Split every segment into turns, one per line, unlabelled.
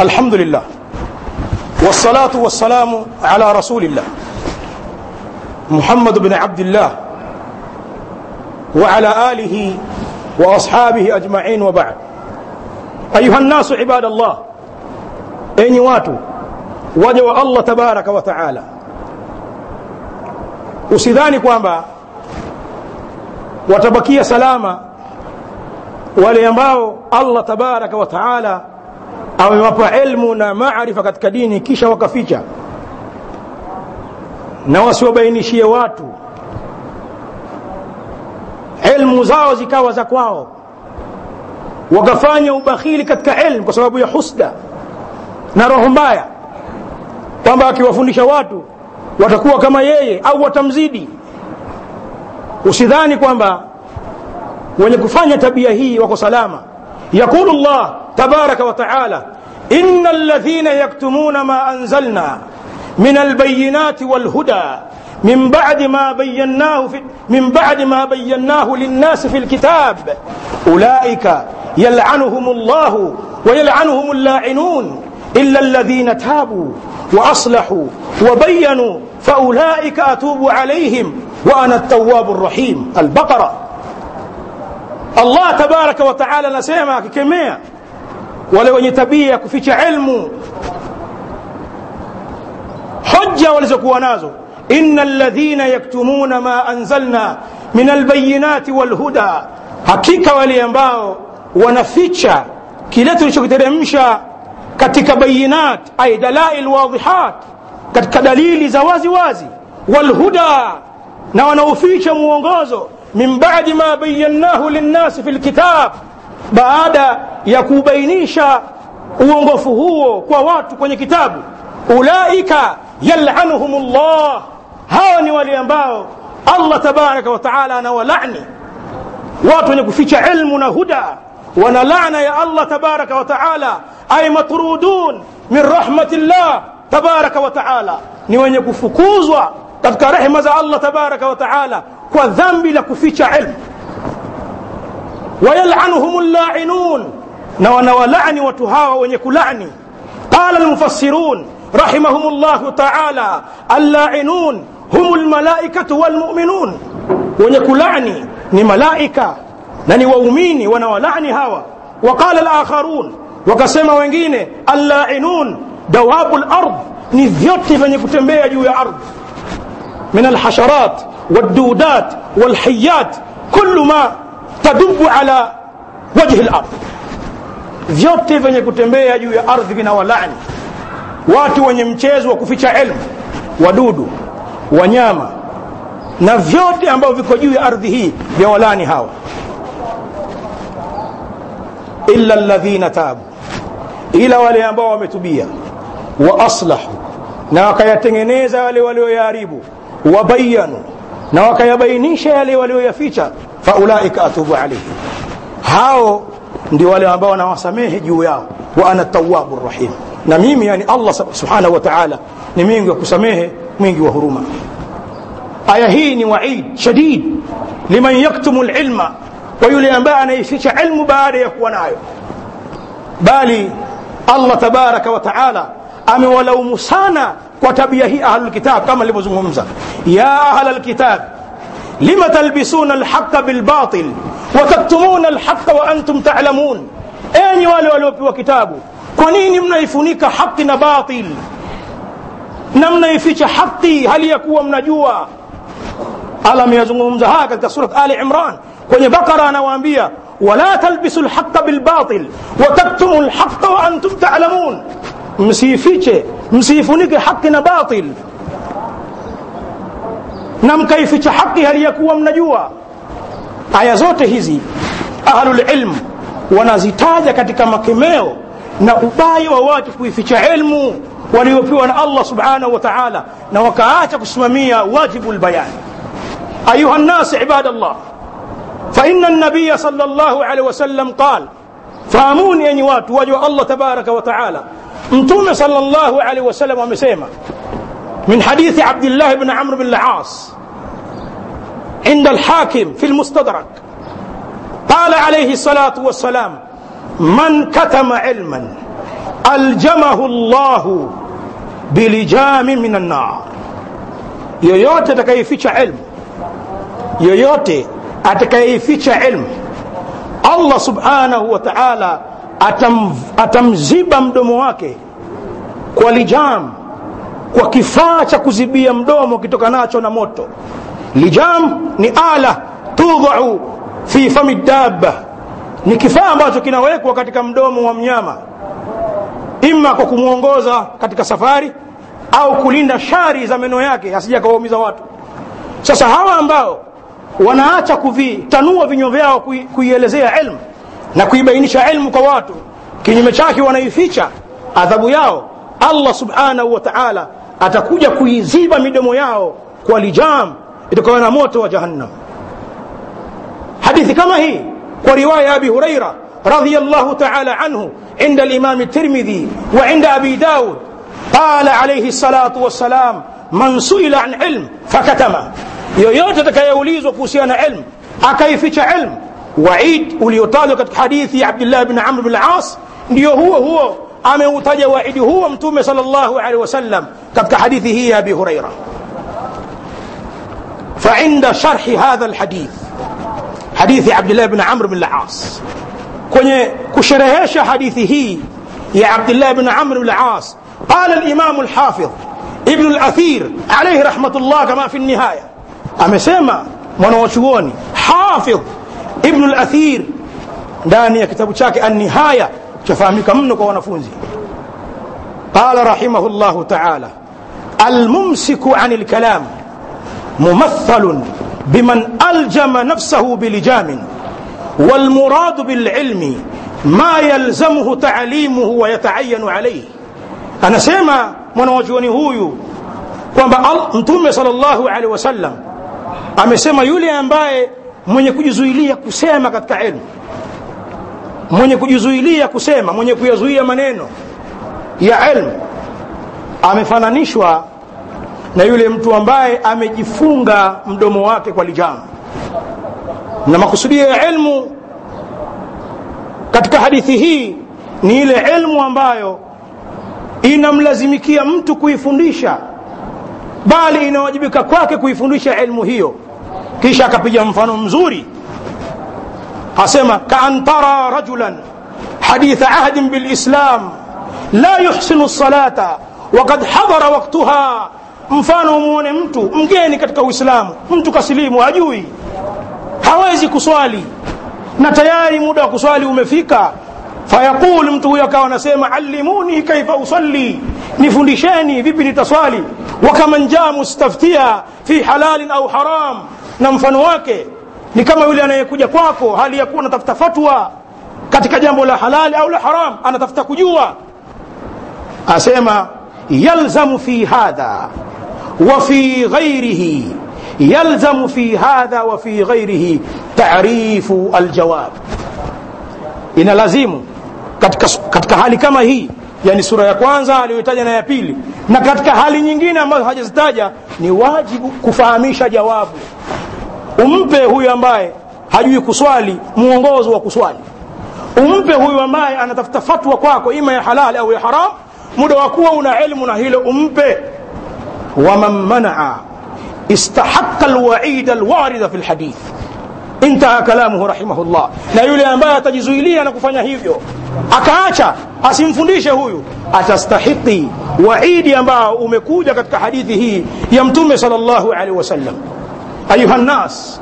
الحمد لله والصلاة والسلام على رسول الله محمد بن عبد الله وعلى آله وأصحابه أجمعين وبعد. أيها الناس عباد الله أين واتوا وجوا الله تبارك وتعالى. usidhani kwamba watabakia salama tabaraka wa taala amewapa elmu na maarifa katika dini kisha wakaficha. Na wasiwabainishie watu. Elmu zao zikawa za kwao. Wakafanya ubakhili katika elmu kwa sababu ya husda na roho mbaya. Kwamba akiwafundisha watu watakuwa kama yeye au watamzidi. Usidhani kwamba wenye kufanya tabia hii wako salama. Yaqulu llah wa taala ina alladhina yaktumuna ma anzalna min albayinati walhuda من بعد ما بيناه في من بعد ما بيناه للناس في الكتاب أولئك يلعنهم الله ويلعنهم اللاعنون إلا الذين تابوا وأصلحوا وبينوا فأولئك أتوب عليهم وأنا التواب الرحيم. البقرة. الله تبارك وتعالى نسيما ككمية ولو يتبيه كفيش علم حجة ولزكوا نازو إن الذين يكتمون ما أنزلنا من البينات والهدى hakika wale ambao wanaficha kile tulichokiteremsha katika bayinat ay dalail wadhihat katika dalili za wazi wazi walhuda na wanaoficha mwongozo min badi ma bayannahu linnasi fi lkitab baada ya kubainisha uongofu huo kwa watu kwenye kitabu ulaika yalanuhum llah hawa ni wale ambao allah tabaraka wa taala anawalani watu wenye kuficha ilmu na huda wana laana ya allah tabaraka wa taala ay matrudun min rahmati llah tabaraka wa taala ni wenye kufukuzwa katika rehma za allah tabaraka wa taala kwa dhambi la kuficha ilmu ويلعنهم اللاعنون. نوانا ولعني وتهاوى ونكلعن قال المفسرون رحمهم الله تعالى اللاعنون هم الملائكة والمؤمنون. ونكلعن ني ملائكة. نني وأميني ونوالعني هوا وقال الآخرون وقسم وينجيني اللاعنون دواب الأرض. نذيط فني كتنبي يا أرض. من الحشرات والدودات والحيات. كل ما tadubu ala wajhi lard vyote vyenye kutembea juu ya ardhi vinawalani watu wenye mchezo wa kuficha elmu wadudu wanyama na vyote ambavyo viko juu ya ardhi hii vya walani hawa illa alladhina tabu. Ila wale ambao wametubia. Wa aslahu. Na wakayatengeneza wale walioyaharibu. Wabayanu na wakayabainisha yale walioyaficha faulaika atubu alaihim hao ndio wale ambao wanawasamehe juu yao wa ana tawabu rahim na mimi yani allah subhanahu wa taala ni mwingi wa kusamehe mwingi wa huruma aya hii ni waid shadid liman yaktumu lilma kwa yule ambaye anaificha ilmu baada ya kuwa nayo bali allah tabaraka wa taala amewalaumu sana kwa tabia hii ahlulkitab kama alivyozungumza ya ahla lkitab لم تلبسون الحق بالباطل وتكتمون الحق وأنتم تعلمون؟ أين والي والي وكتابه؟ كنين من يفنيك حق باطل. نمنا يفيش حقي. هل يكون من جوا؟ ألم يزنهم زهاك كسورة آل عمران. كوني بقرة وأنبياء. ولا تلبسوا الحق بالباطل وتكتموا الحق وأنتم تعلمون. مسيفيك مسيفونيك حقنا باطل. Na mkaificha haki hali ya kuwa mnajua aya zote hizi ahlulilm wanazitaja katika makemeo na ubaya wa watu kuificha ilmu waliopewa na allah subhanahu wa taala na wakaacha kusimamia wajibu lbayani ayuha nnas ibada llah faina nabiya sal llahu alehi wasallam qal fahamuni enyi watu waja wa allah tabaraka wa taala mtume sal llahu alehi wasallam amesema من حديث عبد الله بن عمرو بن العاص عند الحاكم في المستدرك. قال عليه الصلاة والسلام من كتم علما ألجمه الله بلجام من النار. يوتي تكاي علم. يوتي اتكاي علم. الله سبحانه وتعالى اتم اتم زيبا كولجام kwa kifaa cha kuzibia mdomo kitokanacho na moto. Lijam ni ala tudhau fi fami dabba. Ni kifaa ambacho kinawekwa katika mdomo wa mnyama. Ima kwa kumwongoza katika safari au kulinda shari za meno yake asija kawaumiza watu. Sasa hawa ambao wanaacha kuvitanua vinywa vyao kui, kuielezea elmu na kuibainisha elmu kwa watu kinyume chake wanaificha adhabu yao. Allah subhanahu wa taala atakuja kuiziba midomo yao kwa lijam itakuwa na moto wa jahannam hadithi kama hii kwa riwaya abi huraira رضي الله تعالى عنه عند الإمام الترمذي وعند أبي داود قال عليه الصلاة والسلام من سئل عن علم فكتمه yoyote atakayeulizwa kuhusiana na ilmu akaificha ilmu waid uliotajwa katika hadithi ya abdillah bn amr bn as ndio huo huo ameutaja waidi huo mtume sal llahu alehi wasallam katika hadithi hii ya abi huraira فعند شرح هذا الحديث حديث عبد الله بن عمرو بن العاص kwenye kusherehesha hadithi hii ya abdillah bn amr bn al-as qala al-imam ibn al-athir alayhi rahmatullah kama fi an-nihaya amesema mwanawachuoni hafidh ibn al-athir ndani ya kitabu chake an-nihaya chafahamika mno kwa wanafunzi qala rahimahullah ta'ala الممسك عن الكلام ممثل بمن ألجم نفسه بلجام والمراد بالعلم ما يلزمه تعليمه ويتعين عليه anasema mwanawachuoni huyu kwamba mtume salllahu alehi wasallam amesema yule ambaye mwenye kujizuilia kusema katika ilmu mwenye kujizuilia kusema mwenye kuyazuia maneno ya ilmu amefananishwa na yule mtu ambaye amejifunga mdomo wake kwa lijamu. Na makusudio ya ilmu katika hadithi hii ni ile ilmu ambayo inamlazimikia mtu kuifundisha bali inawajibika kwake kuifundisha ilmu hiyo. Kisha akapiga mfano mzuri asema kaan tara rajulan haditha ahdin bilislam la yuhsinu salata wakad hadhara waktuha mfano umuone mtu mgeni katika uislamu mtu kasilimu hajui hawezi kuswali na tayari muda wa kuswali umefika fayaqul mtu huyo akawa anasema allimuni kaifa usalli nifundisheni vipi nitaswali wakaman jaa mustaftia fi halalin au haram na mfano wake ni kama yule anayekuja kwako hali ya kuwa anatafuta fatwa katika jambo la halali au la haram anatafuta kujua asema yalzamu fi hadha wa fi ghairihi يلزم في هذا وفي غيره تعريف الجواب ina lazimu katika, katika hali kama hii yani sura ya kwanza aliyoitaja na ya pili na katika hali nyingine ambazo hajazitaja ni wajibu kufahamisha jawabu Umpe huyu ambaye hajui kuswali mwongozo wa kuswali umpe huyu ambaye anatafuta fatwa kwako ima ya halali au ya haram muda wa kuwa una ilmu na hilo umpe waman manaa الوعيد الوارد في الحديث انتهى كلامه رحمه الله na yule ambaye atajizuilia na kufanya hivyo akaacha asimfundishe huyu atastahiki waidi ambao umekuja katika hadithi hii ya mtume sallallahu alaihi wasallam أيها الناس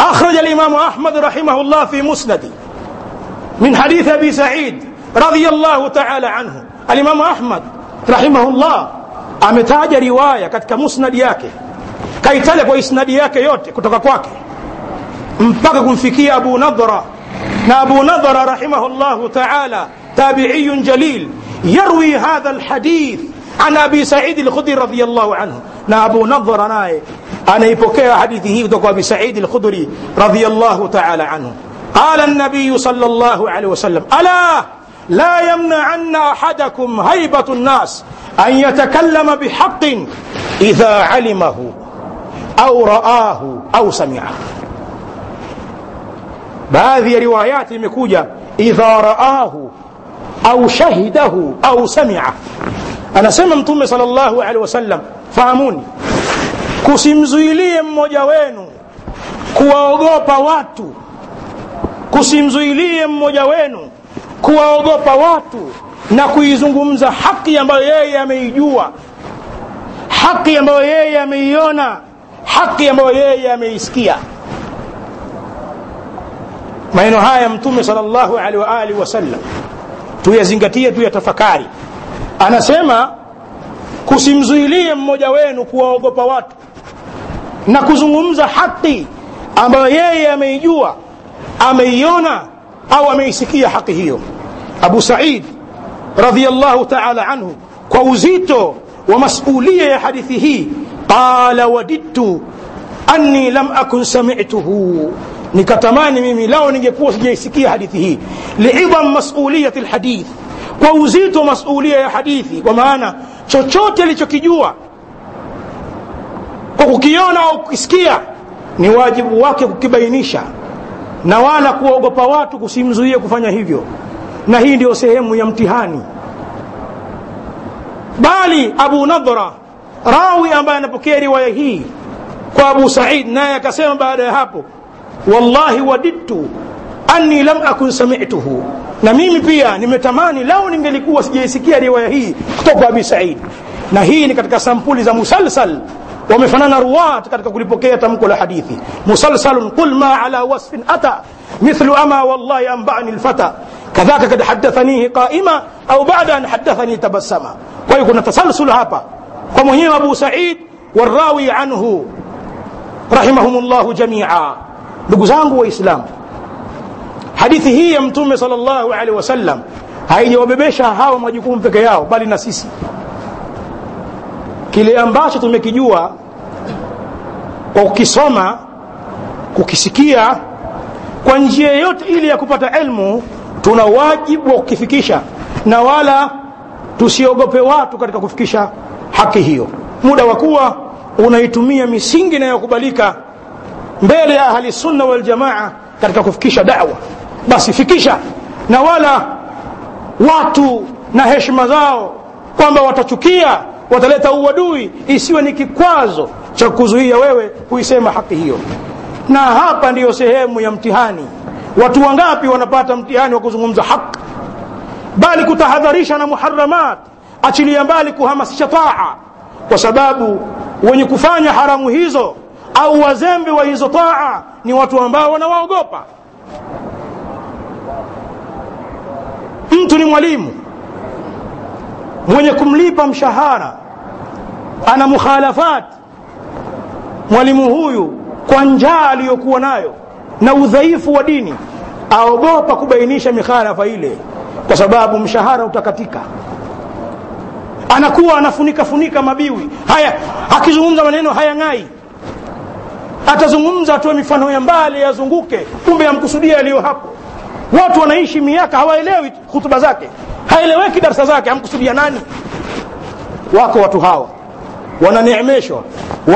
أخرج الإمام أحمد رحمه الله في مسندي من حديث أبي سعيد رضي الله تعالى عنه. الإمام أحمد رحمه الله أمتاج رواية كتك مسند ياكي كي تلك وإسند ياكي يوتي كتك كواكي. مبقكم فيكي أبو نظرة أبو نظرة رحمه الله تعالى تابعي جليل يروي هذا الحديث عن أبي سعيد الخدري رضي الله عنه. نا أبو نظر ناي anaipokea hadithi hii kutoka abi saidi lkhudri radiallahu taala anhu قال النبي صلى الله عليه وسلم ألا لا يمنعن أحدكم هيبة الناس أن يتكلم بحق إذا علمه au raahu au samiahu baadhi ya riwayati imekuja idha raahu au shahidahu au samia anasema mtume salllahu alehi wasallam fahamuni kusimzuilie mmoja wenu kuwaogopa watu. Kusimzuilie mmoja wenu kuwaogopa watu na kuizungumza haki ambayo yeye ameijua haki ambayo yeye ameiona haki ambayo yeye ameisikia. Maneno haya mtume salllahu alehi waalihi wasallam tuyazingatie tuyatafakari. Anasema kusimzuilie mmoja wenu kuwaogopa watu na kuzungumza haki ambayo yeye ameijua ameiona au ameisikia haki hiyo abu said radiallahu taala anhu kwa uzito wa masulia ya hadithi hii qala wadidtu anni lam akun samituhu nikatamani mimi lao ningekuwa sijaisikia hadithi hii liidham masuliyati lhadith kwa uzito masulia ya hadithi kwa maana chochote alichokijua kwa kukiona au kukisikia ni wajibu wake kukibainisha na wala kuwaogopa watu kusimzuie kufanya hivyo. Na hii ndio sehemu ya mtihani. Bali abu nadhra rawi ambaye anapokea riwaya hii kwa abu said naye akasema baada ya hapo wallahi wadidtu anni lam akun samituhu. Na mimi pia nimetamani lau ningelikuwa sijaisikia riwaya hii kutoka abi said. Na hii ni katika sampuli za musalsal wamefanana ruwat katika kulipokea tamko la hadithi musalsalun qul ma ala wasfin ata mithlu ama wallahi anbani lfata kadhaka kad hadathanihi qaima au bada an hadathani tabassama kwa hiyo kuna tasalsul hapa kwa mwenyewe abu said warawi anhu rahimahum llahu jamia ndugu zangu waislamu hadithi hii ya mtume sal llahu alehi wasallam haijawabebesha hawa majukumu peke yao bali na sisi kile ambacho tumekijua kwa kukisoma kukisikia kwa njia yote ile ya kupata elmu tuna wajibu wa kukifikisha na wala tusiogope watu katika kufikisha haki hiyo. Muda wa kuwa unaitumia misingi inayokubalika mbele ya ahli sunna wal katika kufikisha dawa. Basi fikisha na wala watu na heshima zao kwamba watachukia wataleta uadui isiwe ni kikwazo cha kuzuia wewe kuisema haki hiyo. Na hapa ndiyo sehemu ya mtihani. Watu wangapi wanapata mtihani wa kuzungumza haki? Bali kutahadharisha na muharamat achilia mbali kuhamasisha taa. Kwa sababu wenye kufanya haramu hizo au wazembe wa hizo taa ni watu ambao wanawaogopa. Mtu ni mwalimu mwenye kumlipa mshahara ana mukhalafat. Mwalimu huyu kwa njaa aliyokuwa nayo na udhaifu wa dini aogopa kubainisha mikhalafa ile kwa sababu mshahara utakatika. Anakuwa anafunika funika mabiwi. Haya akizungumza maneno hayang'ai atazungumza atoe mifano ya mbali yazunguke kumbe yamkusudia yaliyo hapo. Watu wanaishi miaka hawaelewi hutuba zake haeleweki darsa zake amkusudia nani? Wako watu hawa wananeemeshwa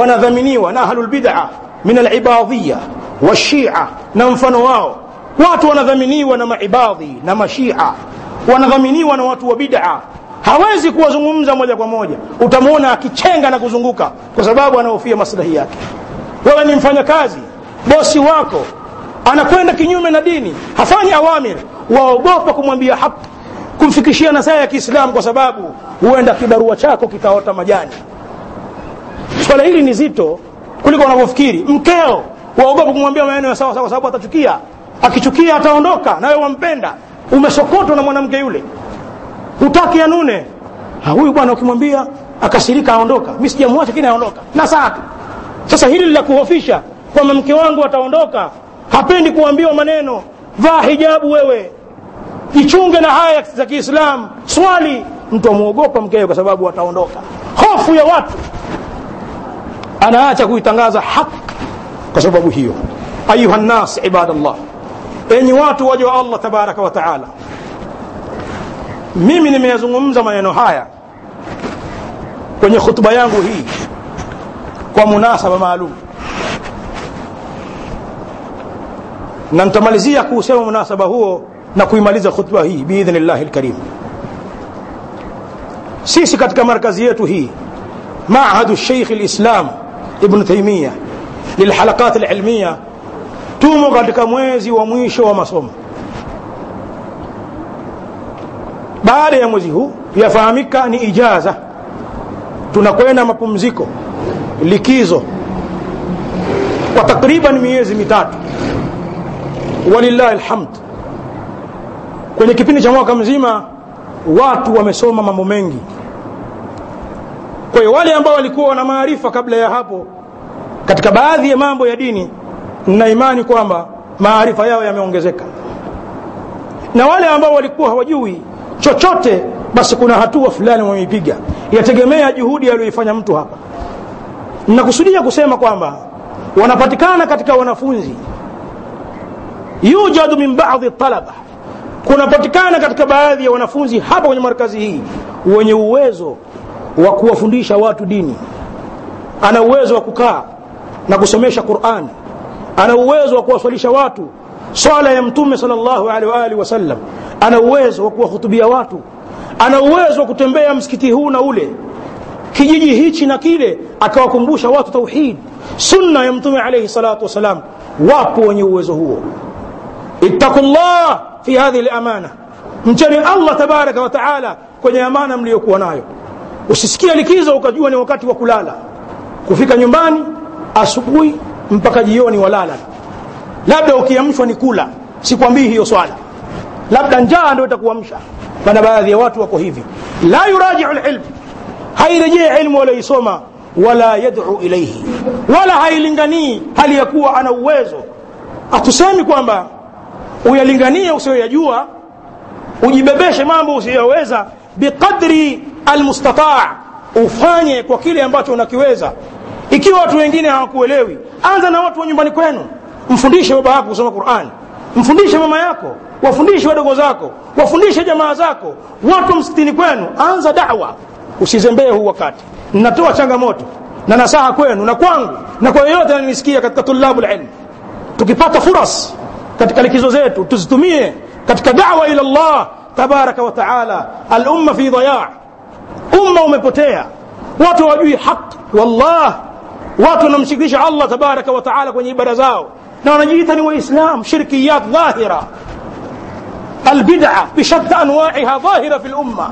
wanadhaminiwa na ahlulbida min alibadhiya washia na mfano wao. Watu wanadhaminiwa na maibadhi na mashia wanadhaminiwa na watu wa bid'a hawezi kuwazungumza moja kwa moja. Utamwona akichenga na kuzunguka kwa sababu anahofia maslahi yake. Wewe ni mfanyakazi bosi wako anakwenda kinyume na dini hafanyi awamir waogopa kumwambia haki kumfikishia nasaha ya kiislamu kwa sababu huenda kibarua chako kitaota majani. Swala hili ni zito kuliko unavyofikiri. Mkeo waogopa kumwambia maneno ya sawa sawa sababu atachukia. Akichukia ataondoka nawe wampenda. Umesokotwa na mwanamke yule. Hutaki anune. Huyu bwana ukimwambia akasirika aondoka. Mi sijamwacha lakini aondoka. Na saa sasa hili la kuhofisha kwamba mke wangu ataondoka. Hapendi kuambiwa maneno. Vaa hijabu wewe jichunge na haya za kiislamu. Swali mtu amwogopa mkewe kwa sababu ataondoka. Hofu ya watu. Anaacha kuitangaza haki kwa sababu hiyo. Ayuha nnas ibadallah. Enyi watu waja wa allah tabaraka wa taala. Mimi nimeyazungumza maneno haya kwenye khutba yangu hii kwa munasaba maalum. Na nitamalizia kuusema munasaba huo na kuimaliza khutba hii biidhni llahi lkarim sisi katika markazi yetu hii معهد الشيخ الإسلام ابن تيمية للحلقات العلمية tumo katika mwezi wa mwisho wa masomo baada ya mwezi huu yafahamika ni ijaza tunakwenda mapumziko likizo kwa takriban miezi mitatu walillahi alhamd kwenye kipindi cha mwaka mzima watu wamesoma mambo mengi. Kwa hiyo wale ambao walikuwa wana maarifa kabla ya hapo katika baadhi ya mambo ya dini na imani kwamba maarifa yao yameongezeka. Na wale ambao walikuwa hawajui chochote basi kuna hatua fulani wameipiga. Yategemea juhudi aliyoifanya mtu hapa. Nakusudia kusema kwamba wanapatikana katika wanafunzi. Yujadu min baadhi talaba kunapatikana katika baadhi ya wanafunzi hapa kwenye markazi hii wenye uwezo wa kuwafundisha watu dini. Ana uwezo wa kukaa na kusomesha qurani ana uwezo wa kuwaswalisha watu swala ya mtume salllahu alaihi wasallam. Ana uwezo wa kuwahutubia watu. Ana uwezo wa kutembea msikiti huu na ule. Kijiji hichi na kile akawakumbusha watu tauhid sunna ya mtume alaihi salatu wassalam wapo wenye uwezo huo. Ittaqu llah fi hadhihi lamana mcheni allah tabaraka wa taala kwenye amana mliyokuwa nayo. Usisikie likizo ukajua ni wakati wa kulala. Kufika nyumbani asubuhi mpaka jioni walala. Labda ukiamshwa ni kula. Sikwambii hiyo swala labda njaa ndio itakuamsha. Pana baadhi ya watu wako hivi. La yurajiu lilm hairejee ilmu walioisoma wala yad'u ilaihi wala hailinganii hali ya kuwa ana uwezo. Hatusemi kwamba uyalinganie usiyoyajua ujibebeshe mambo usiyoweza biqadri almustataa. Ufanye kwa kile ambacho unakiweza. Ikiwa watu wengine hawakuelewi anza na watu wa nyumbani kwenu. Mfundishe baba yako kusoma qurani mfundishe mama yako wafundishe wadogo zako wafundishe jamaa zako watu msikitini kwenu. Anza dawa. Usizembee huu wakati. Natoa changamoto na nasaha kwenu na kwangu na kwa yeyote ananisikia katika tulabu lilmu tukipata furas katika likizo zetu tuzitumie katika dawa ila llah tabaraka wa taala alumma fi dhayaa umma umepotea watu hawajui haq wallah watu wanamshirikisha allah tabaraka wa taala kwenye ibada zao na wanajiita ni waislam shirkiyat dhahira البدعة بشتى أنواعها ظاهرة في الأمة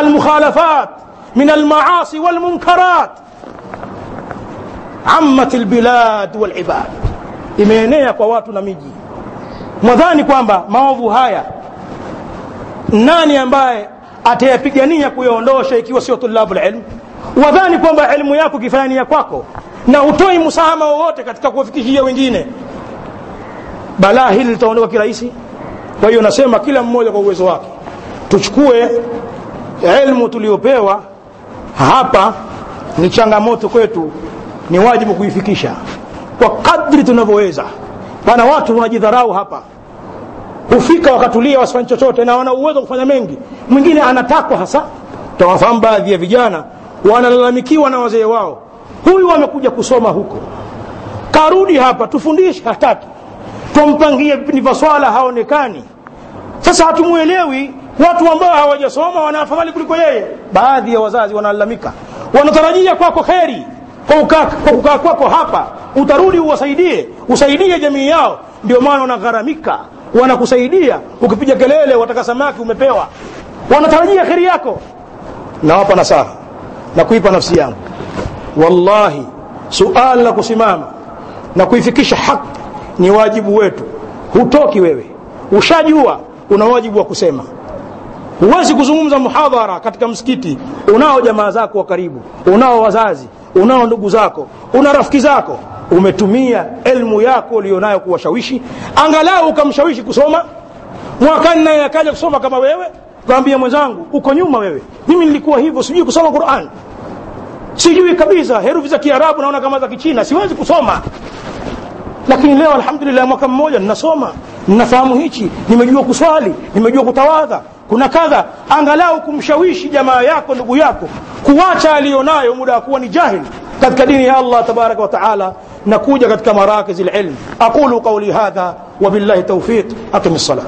المخالفات من المعاصي والمنكرات عمت البلاد والعباد imeenea kwa watu na miji mwadhani kwamba maovu haya nani ambaye atayapigania kuyaondosha ikiwa sio tulabu lilmu wadhani kwamba elimu yako ikifanyania kwako na hutoi msahama wowote katika kuwafikishia wengine balaa hili litaondoka kirahisi. Kwa hiyo nasema kila mmoja kwa uwezo wake. Tuchukue elmu tuliopewa hapa ni changamoto kwetu ni wajibu kuifikisha kwa kadri tunavyoweza. Pana watu wanajidharau hapa hufika wakatulia wasifanye chochote na wana uwezo kufanya mengi. Mwingine anatakwa hasa. Tawafahamu baadhi ya vijana wanalalamikiwa na wazee wao. Huyu amekuja kusoma huko. Karudi hapa tufundishe hataki. Twampangie vipindi swala haonekani. Sasa hatumwelewi. Watu ambao hawajasoma wana afadhali kuliko yeye. Baadhi ya wazazi wanalalamika. Wanatarajia kwako kheri kwa kukaa kwako hapa. Utarudi uwasaidie. Usaidie jamii yao. Ndio maana wanagharamika wanakusaidia. Ukipiga kelele wataka samaki umepewa. Wanatarajia kheri yako. Nawapa nasaha na kuipa nafsi yangu. Wallahi suala la kusimama na kuifikisha haki ni wajibu wetu. Hutoki wewe. Ushajua una wajibu wa kusema. Huwezi kuzungumza muhadhara katika msikiti unao jamaa zako wa karibu unao wazazi unao ndugu zako una rafiki zako umetumia elmu yako ulionayo kuwashawishi angalau ukamshawishi kusoma. Mwakani naye akaja kusoma kama wewe kaambia mwenzangu uko nyuma wewe. Mimi nilikuwa hivyo sijui kusoma quran. Sijui kabisa herufi za kiarabu naona kama za kichina siwezi kusoma. Lakini leo alhamdulillah mwaka mmoja ninasoma. Ninafahamu hichi nimejua kuswali nimejua kutawadha kuna kadha angalau kumshawishi jamaa yako ndugu yako kuacha aliyonayo muda wa kuwa ni jahil katika dini ya allah tabaraka wa taala na kuja katika marakizi lilm aqulu qauli hadha wabillahi taufiq aqim lsalah